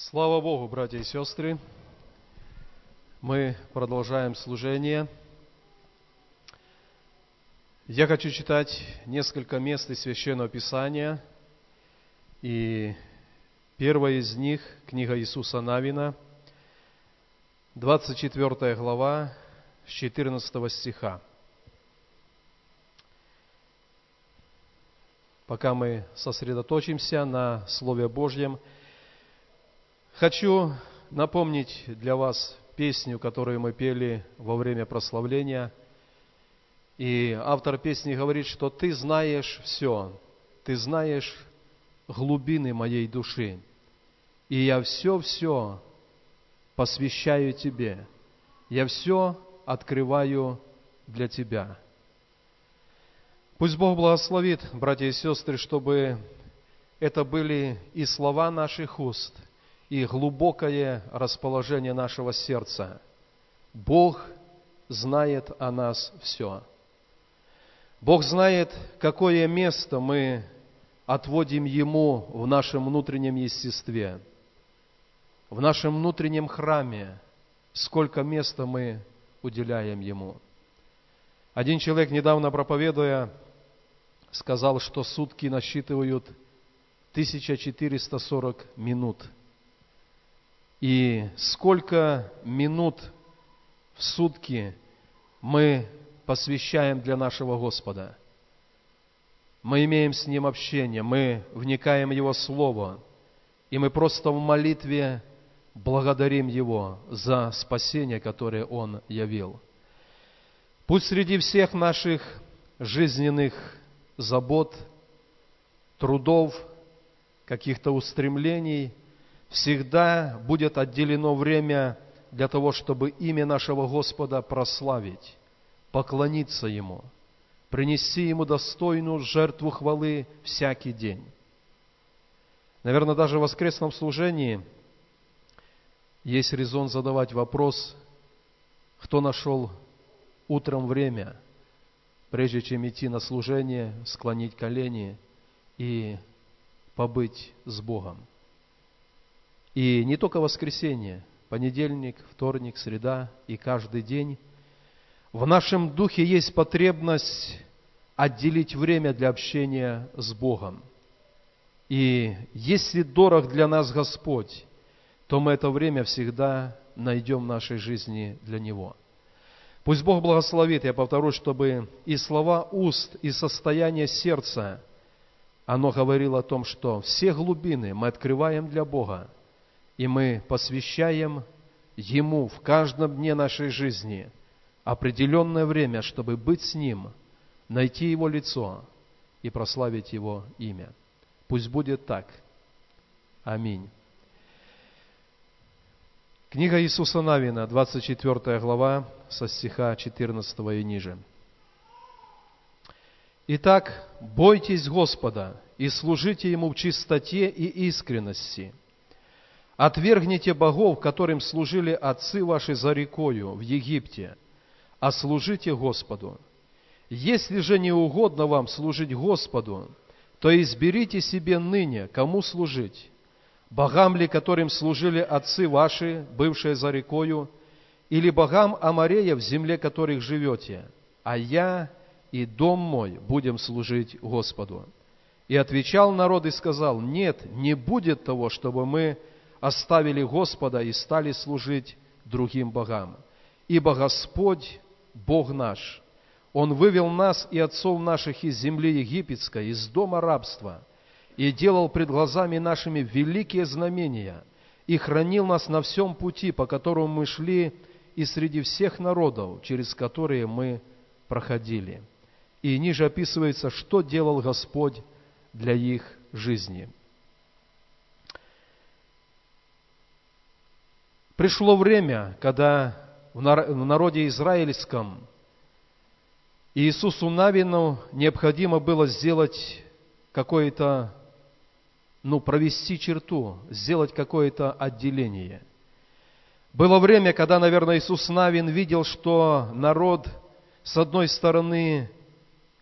Слава Богу, братья и сестры! Мы продолжаем служение. Я хочу читать несколько мест из Священного Писания. И первое из них – книга Иисуса Навина, 24 глава, с 14 стиха. Пока мы сосредоточимся на Слове Божьем – Хочу напомнить для вас песню, которую мы пели во время прославления. И автор песни говорит, что ты знаешь все, ты знаешь глубины моей души. И я все-все посвящаю тебе. Я все открываю для тебя. Пусть Бог благословит, братья и сестры, чтобы это были и слова наших уст – и глубокое расположение нашего сердца. Бог знает о нас все. Бог знает, какое место мы отводим Ему в нашем внутреннем естестве, в нашем внутреннем храме, сколько места мы уделяем Ему. Один человек, недавно проповедуя, сказал, что сутки насчитывают 1440 минут – и сколько минут в сутки мы посвящаем для нашего Господа. Мы имеем с Ним общение, мы вникаем в Его Слово, и мы просто в молитве благодарим Его за спасение, которое Он явил. Пусть среди всех наших жизненных забот, трудов, каких-то устремлений – всегда будет отделено время для того, чтобы имя нашего Господа прославить, поклониться Ему, принести Ему достойную жертву хвалы всякий день. Наверное, даже в воскресном служении есть резон задавать вопрос, кто нашел утром время, прежде чем идти на служение, склонить колени и побыть с Богом. И не только воскресенье, понедельник, вторник, среда и каждый день. В нашем духе есть потребность отделить время для общения с Богом. И если дорог для нас Господь, то мы это время всегда найдем в нашей жизни для Него. Пусть Бог благословит, я повторю, чтобы и слова уст, и состояние сердца, оно говорило о том, что все глубины мы открываем для Бога, и мы посвящаем Ему в каждом дне нашей жизни определенное время, чтобы быть с Ним, найти Его лицо и прославить Его имя. Пусть будет так. Аминь. Книга Иисуса Навина, 24 глава, со стиха 14 и ниже. Итак, бойтесь Господа и служите Ему в чистоте и искренности – Отвергните богов, которым служили отцы ваши за рекою в Египте, а служите Господу. Если же не угодно вам служить Господу, то изберите себе ныне, кому служить. Богам ли, которым служили отцы ваши, бывшие за рекою, или богам Амарея, в земле которых живете, а я и дом мой будем служить Господу. И отвечал народ и сказал, нет, не будет того, чтобы мы оставили Господа и стали служить другим богам. Ибо Господь, Бог наш, Он вывел нас и отцов наших из земли египетской, из дома рабства, и делал пред глазами нашими великие знамения, и хранил нас на всем пути, по которому мы шли, и среди всех народов, через которые мы проходили. И ниже описывается, что делал Господь для их жизни – Пришло время, когда в народе израильском Иисусу Навину необходимо было сделать какое-то, ну, провести черту, сделать какое-то отделение. Было время, когда, наверное, Иисус Навин видел, что народ, с одной стороны,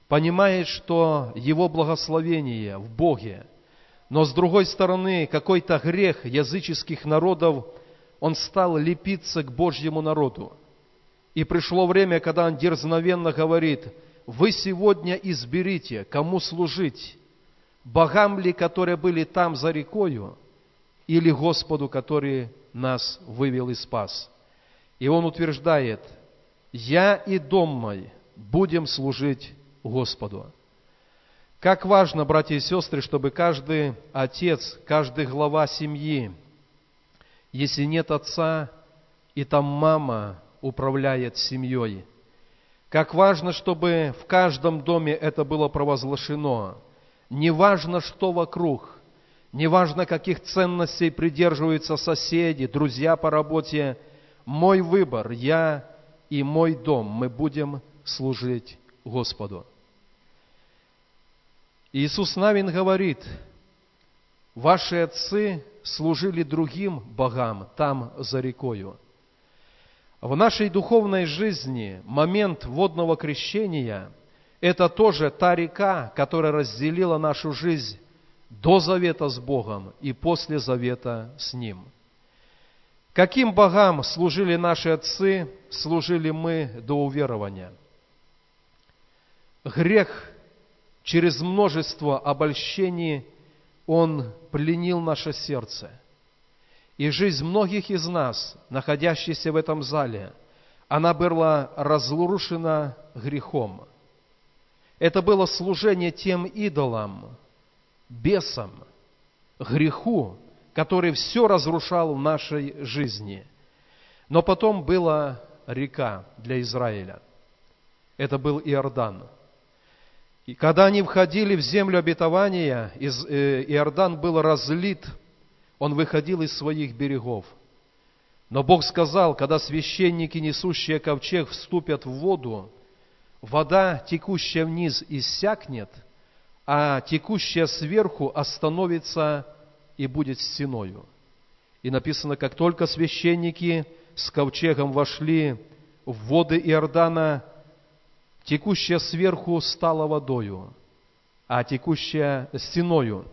понимает, что его благословение в Боге, Но с другой стороны, какой-то грех языческих народов, он стал лепиться к Божьему народу. И пришло время, когда он дерзновенно говорит, вы сегодня изберите, кому служить, богам ли, которые были там за рекою, или Господу, который нас вывел и спас. И он утверждает, я и дом мой будем служить Господу. Как важно, братья и сестры, чтобы каждый отец, каждый глава семьи, если нет отца, и там мама управляет семьей. Как важно, чтобы в каждом доме это было провозглашено. Не важно, что вокруг, не важно, каких ценностей придерживаются соседи, друзья по работе. Мой выбор, я и мой дом, мы будем служить Господу. Иисус Навин говорит, ваши отцы служили другим богам там за рекою. В нашей духовной жизни момент водного крещения – это тоже та река, которая разделила нашу жизнь до завета с Богом и после завета с Ним. Каким богам служили наши отцы, служили мы до уверования? Грех через множество обольщений он пленил наше сердце. И жизнь многих из нас, находящихся в этом зале, она была разрушена грехом. Это было служение тем идолам, бесам, греху, который все разрушал в нашей жизни. Но потом была река для Израиля. Это был Иордан – и когда они входили в землю обетования, из, э, Иордан был разлит, он выходил из своих берегов. Но Бог сказал, когда священники, несущие ковчег, вступят в воду, вода, текущая вниз, иссякнет, а текущая сверху остановится и будет стеною. И написано, как только священники с ковчегом вошли в воды Иордана, текущая сверху стала водою, а текущая стеною,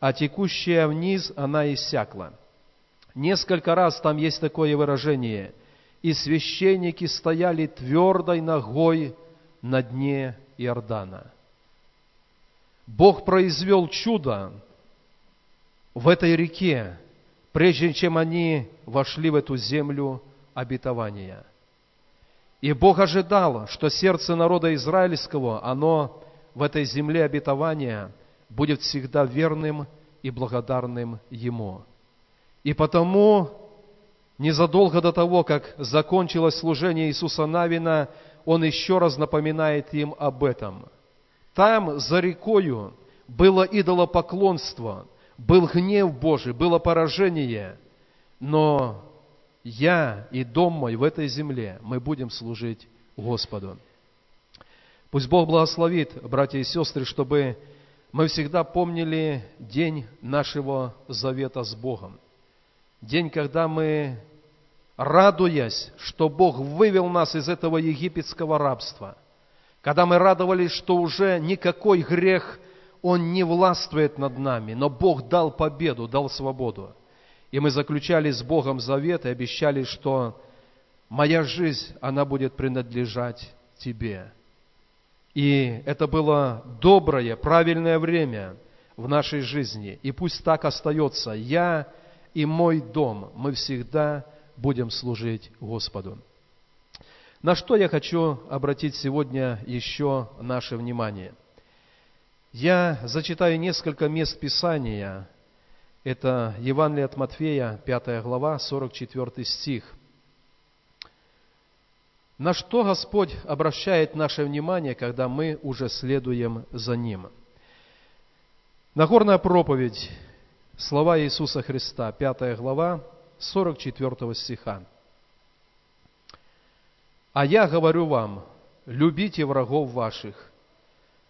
а текущая вниз она иссякла. Несколько раз там есть такое выражение. И священники стояли твердой ногой на дне Иордана. Бог произвел чудо в этой реке, прежде чем они вошли в эту землю обетования – и Бог ожидал, что сердце народа израильского, оно в этой земле обетования будет всегда верным и благодарным Ему. И потому, незадолго до того, как закончилось служение Иисуса Навина, Он еще раз напоминает им об этом. Там, за рекою, было идолопоклонство, был гнев Божий, было поражение, но я и дом мой в этой земле, мы будем служить Господу. Пусть Бог благословит, братья и сестры, чтобы мы всегда помнили день нашего завета с Богом. День, когда мы, радуясь, что Бог вывел нас из этого египетского рабства, когда мы радовались, что уже никакой грех, он не властвует над нами, но Бог дал победу, дал свободу. И мы заключали с Богом завет и обещали, что моя жизнь, она будет принадлежать тебе. И это было доброе, правильное время в нашей жизни. И пусть так остается. Я и мой дом, мы всегда будем служить Господу. На что я хочу обратить сегодня еще наше внимание? Я зачитаю несколько мест Писания, это Евангелие от Матфея, 5 глава, 44 стих. На что Господь обращает наше внимание, когда мы уже следуем за Ним? Нагорная проповедь, слова Иисуса Христа, 5 глава, 44 стиха. «А я говорю вам, любите врагов ваших,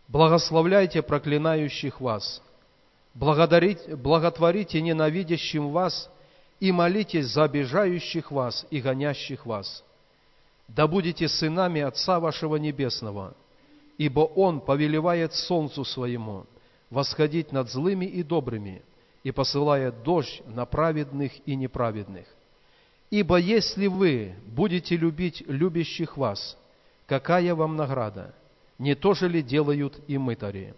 благословляйте проклинающих вас, благотворите ненавидящим вас и молитесь за обижающих вас и гонящих вас. Да будете сынами Отца вашего Небесного, ибо Он повелевает солнцу своему восходить над злыми и добрыми, и посылает дождь на праведных и неправедных. Ибо если вы будете любить любящих вас, какая вам награда? Не то же ли делают и мытари?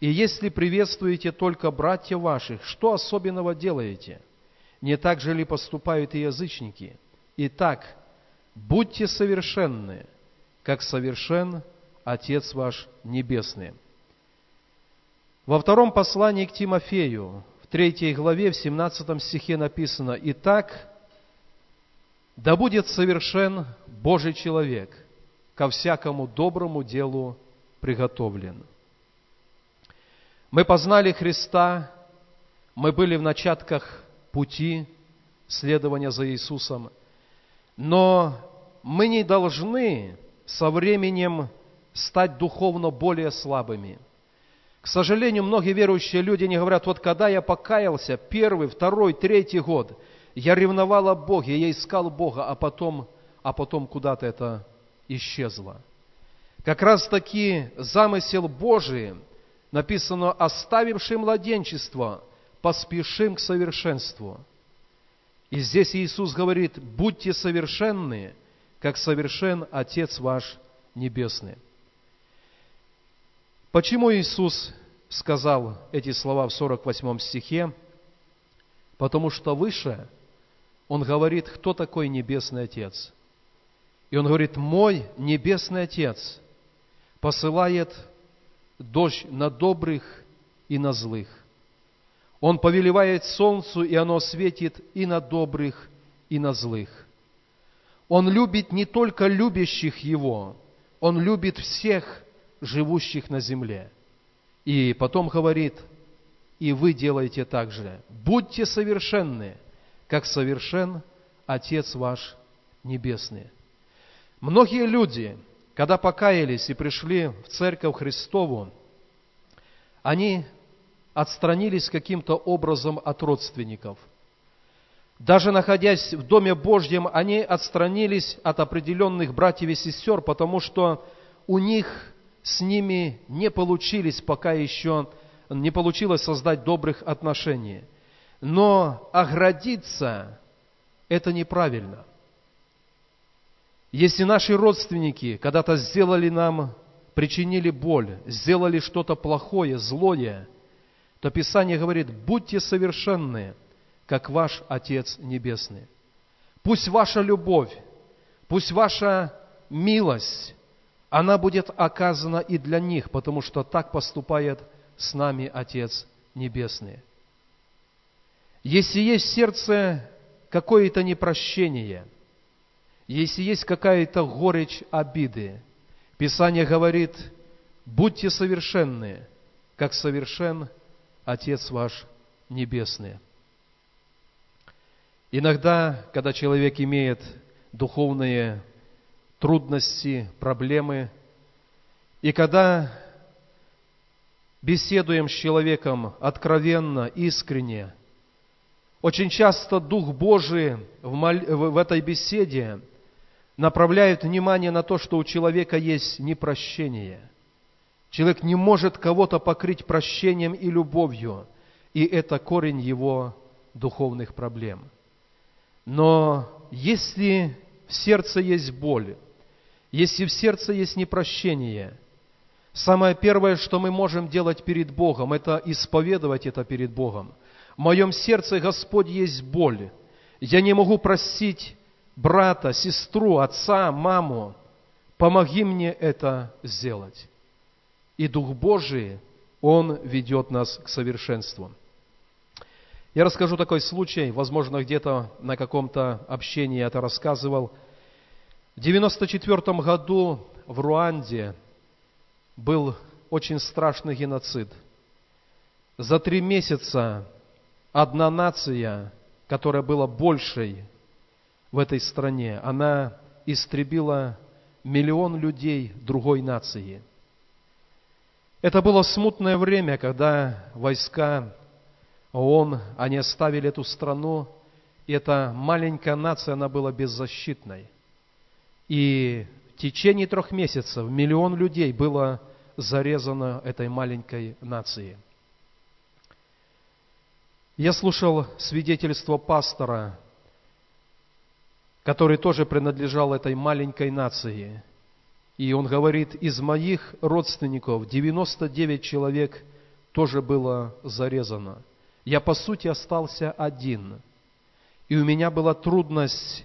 И если приветствуете только братьев ваших, что особенного делаете? Не так же ли поступают и язычники? Итак, будьте совершенны, как совершен Отец ваш Небесный. Во втором послании к Тимофею, в третьей главе, в 17 стихе написано, «Итак, да будет совершен Божий человек, ко всякому доброму делу приготовлен». Мы познали Христа, мы были в начатках пути следования за Иисусом, но мы не должны со временем стать духовно более слабыми. К сожалению, многие верующие люди не говорят, вот когда я покаялся, первый, второй, третий год, я ревновал о Боге, я искал Бога, а потом, а потом куда-то это исчезло. Как раз таки замысел Божий – написано, оставивший младенчество, поспешим к совершенству. И здесь Иисус говорит, будьте совершенны, как совершен Отец ваш Небесный. Почему Иисус сказал эти слова в 48 стихе? Потому что выше Он говорит, кто такой Небесный Отец. И Он говорит, мой Небесный Отец посылает дождь на добрых и на злых. Он повелевает солнцу, и оно светит и на добрых, и на злых. Он любит не только любящих Его, Он любит всех живущих на земле. И потом говорит, и вы делаете так же. Будьте совершенны, как совершен Отец ваш Небесный. Многие люди, когда покаялись и пришли в Церковь Христову, они отстранились каким-то образом от родственников. Даже находясь в Доме Божьем, они отстранились от определенных братьев и сестер, потому что у них с ними не получились пока еще, не получилось создать добрых отношений. Но оградиться – это неправильно – если наши родственники когда-то сделали нам, причинили боль, сделали что-то плохое, злое, то Писание говорит, будьте совершенны, как ваш Отец Небесный. Пусть ваша любовь, пусть ваша милость, она будет оказана и для них, потому что так поступает с нами Отец Небесный. Если есть в сердце какое-то непрощение – если есть какая-то горечь обиды, Писание говорит, будьте совершенны, как совершен Отец ваш Небесный. Иногда, когда человек имеет духовные трудности, проблемы, и когда беседуем с человеком откровенно, искренне, очень часто Дух Божий в, в этой беседе – направляют внимание на то, что у человека есть непрощение. Человек не может кого-то покрыть прощением и любовью, и это корень его духовных проблем. Но если в сердце есть боль, если в сердце есть непрощение, самое первое, что мы можем делать перед Богом, это исповедовать это перед Богом. В моем сердце, Господь, есть боль. Я не могу простить брата, сестру, отца, маму, помоги мне это сделать. И Дух Божий, Он ведет нас к совершенству. Я расскажу такой случай, возможно, где-то на каком-то общении я это рассказывал. В 1994 году в Руанде был очень страшный геноцид. За три месяца одна нация, которая была большей, в этой стране. Она истребила миллион людей другой нации. Это было смутное время, когда войска ООН, они оставили эту страну, и эта маленькая нация, она была беззащитной. И в течение трех месяцев миллион людей было зарезано этой маленькой нацией – Я слушал свидетельство пастора, который тоже принадлежал этой маленькой нации. И он говорит, из моих родственников 99 человек тоже было зарезано. Я, по сути, остался один. И у меня была трудность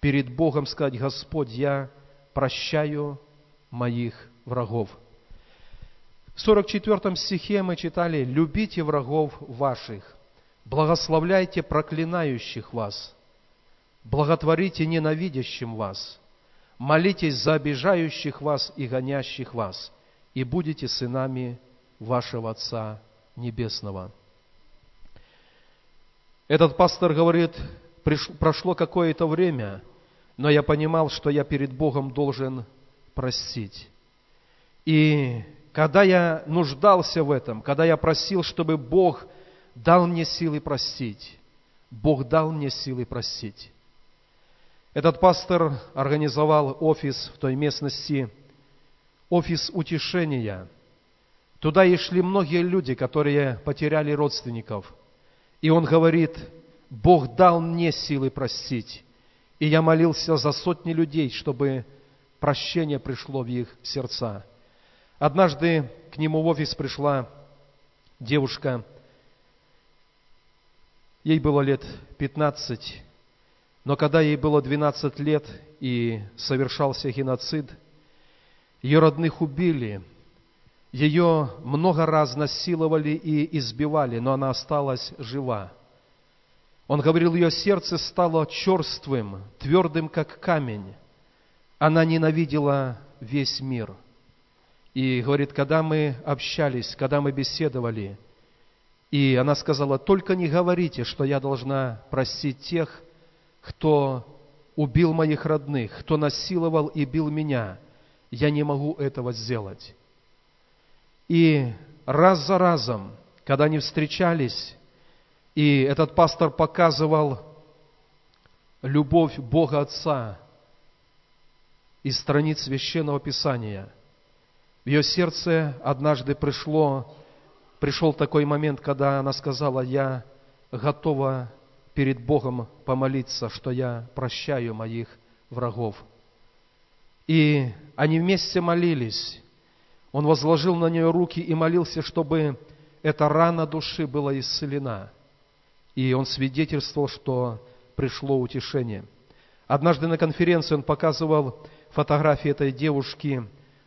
перед Богом сказать, Господь, я прощаю моих врагов. В 44 стихе мы читали, «Любите врагов ваших, благословляйте проклинающих вас, благотворите ненавидящим вас, молитесь за обижающих вас и гонящих вас, и будете сынами вашего Отца Небесного». Этот пастор говорит, прошло какое-то время, но я понимал, что я перед Богом должен простить. И когда я нуждался в этом, когда я просил, чтобы Бог дал мне силы простить, Бог дал мне силы простить. Этот пастор организовал офис в той местности, офис утешения. Туда и шли многие люди, которые потеряли родственников. И он говорит, Бог дал мне силы простить. И я молился за сотни людей, чтобы прощение пришло в их сердца. Однажды к нему в офис пришла девушка, ей было лет 15, но когда ей было 12 лет и совершался геноцид, ее родных убили, ее много раз насиловали и избивали, но она осталась жива. Он говорил, ее сердце стало черствым, твердым, как камень. Она ненавидела весь мир. И говорит, когда мы общались, когда мы беседовали, и она сказала, только не говорите, что я должна простить тех, кто убил моих родных, кто насиловал и бил меня. Я не могу этого сделать. И раз за разом, когда они встречались, и этот пастор показывал любовь Бога Отца из страниц Священного Писания. В ее сердце однажды пришло, пришел такой момент, когда она сказала, я готова перед Богом помолиться, что я прощаю моих врагов. И они вместе молились. Он возложил на нее руки и молился, чтобы эта рана души была исцелена – и он свидетельствовал, что пришло утешение. Однажды на конференции он показывал фотографии этой девушки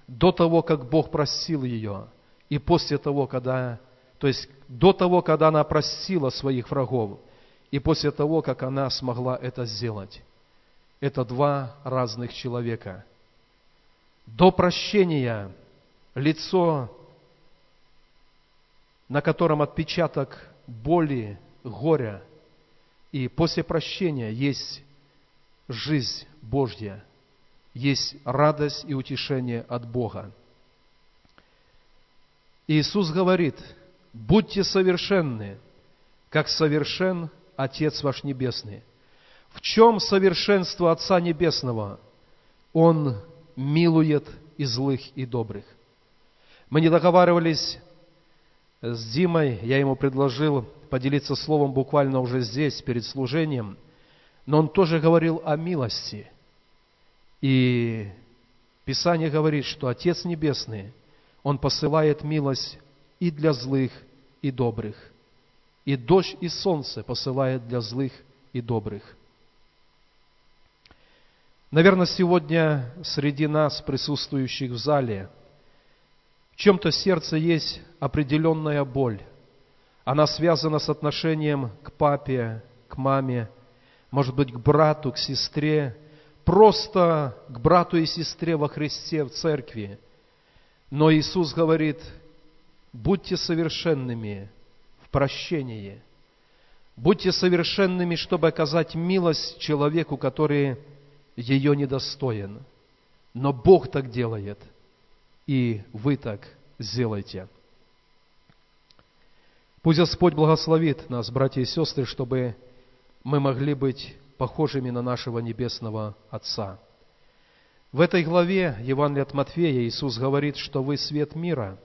до того, как Бог просил ее, и после того, когда, то есть до того, когда она простила своих врагов, и после того, как она смогла это сделать. Это два разных человека. До прощения лицо, на котором отпечаток боли, горя. И после прощения есть жизнь Божья, есть радость и утешение от Бога. Иисус говорит, будьте совершенны, как совершен Отец ваш Небесный. В чем совершенство Отца Небесного? Он милует и злых, и добрых. Мы не договаривались с Димой, я ему предложил поделиться словом буквально уже здесь, перед служением, но он тоже говорил о милости. И Писание говорит, что Отец Небесный, Он посылает милость и для злых, и добрых. И дождь и солнце посылает для злых и добрых. Наверное, сегодня среди нас, присутствующих в зале, в чем-то сердце есть определенная боль, она связана с отношением к папе, к маме, может быть, к брату, к сестре, просто к брату и сестре во Христе в церкви. Но Иисус говорит, будьте совершенными прощении. Будьте совершенными, чтобы оказать милость человеку, который ее недостоин. Но Бог так делает, и вы так сделайте. Пусть Господь благословит нас, братья и сестры, чтобы мы могли быть похожими на нашего Небесного Отца. В этой главе Евангелия от Матфея Иисус говорит, что вы свет мира.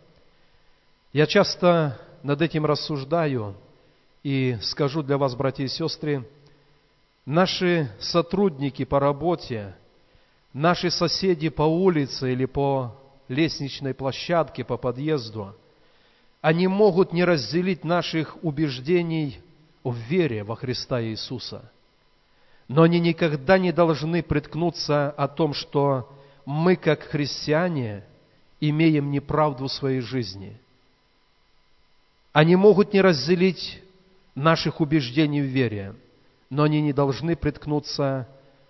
Я часто над этим рассуждаю И скажу для вас, братья и сестры, наши сотрудники по работе, наши соседи по улице или по лестничной площадке, по подъезду, они могут не разделить наших убеждений в вере во Христа Иисуса. Но они никогда не должны приткнуться о том, что мы, как христиане, имеем неправду в своей жизни. Они могут не разделить наших убеждений в вере, но они не должны приткнуться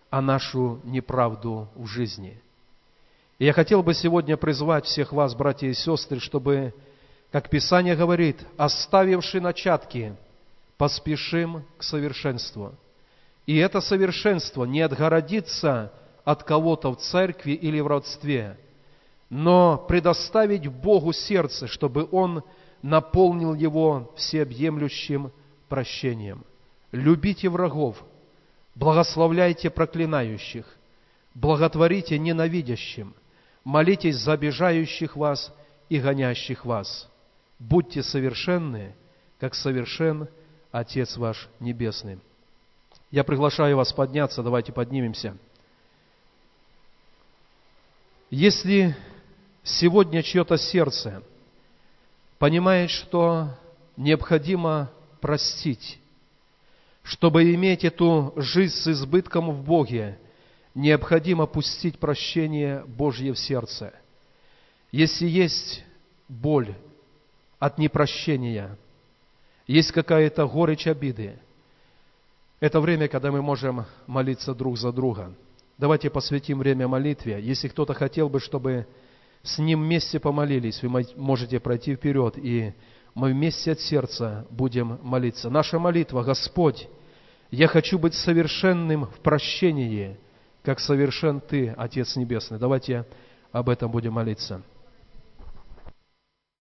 о нашу неправду в жизни. И я хотел бы сегодня призвать всех вас, братья и сестры, чтобы, как Писание говорит, оставивши начатки, поспешим к совершенству. И это совершенство не отгородится от кого-то в церкви или в родстве, но предоставить Богу сердце, чтобы Он наполнил его всеобъемлющим прощением. Любите врагов, благословляйте проклинающих, благотворите ненавидящим, молитесь за обижающих вас и гонящих вас. Будьте совершенны, как совершен Отец ваш Небесный. Я приглашаю вас подняться, давайте поднимемся. Если сегодня чье-то сердце понимает, что необходимо простить. Чтобы иметь эту жизнь с избытком в Боге, необходимо пустить прощение Божье в сердце. Если есть боль от непрощения, есть какая-то горечь обиды, это время, когда мы можем молиться друг за друга. Давайте посвятим время молитве. Если кто-то хотел бы, чтобы с ним вместе помолились, вы можете пройти вперед и мы вместе от сердца будем молиться. Наша молитва, Господь, я хочу быть совершенным в прощении, как совершен Ты, Отец Небесный. Давайте об этом будем молиться.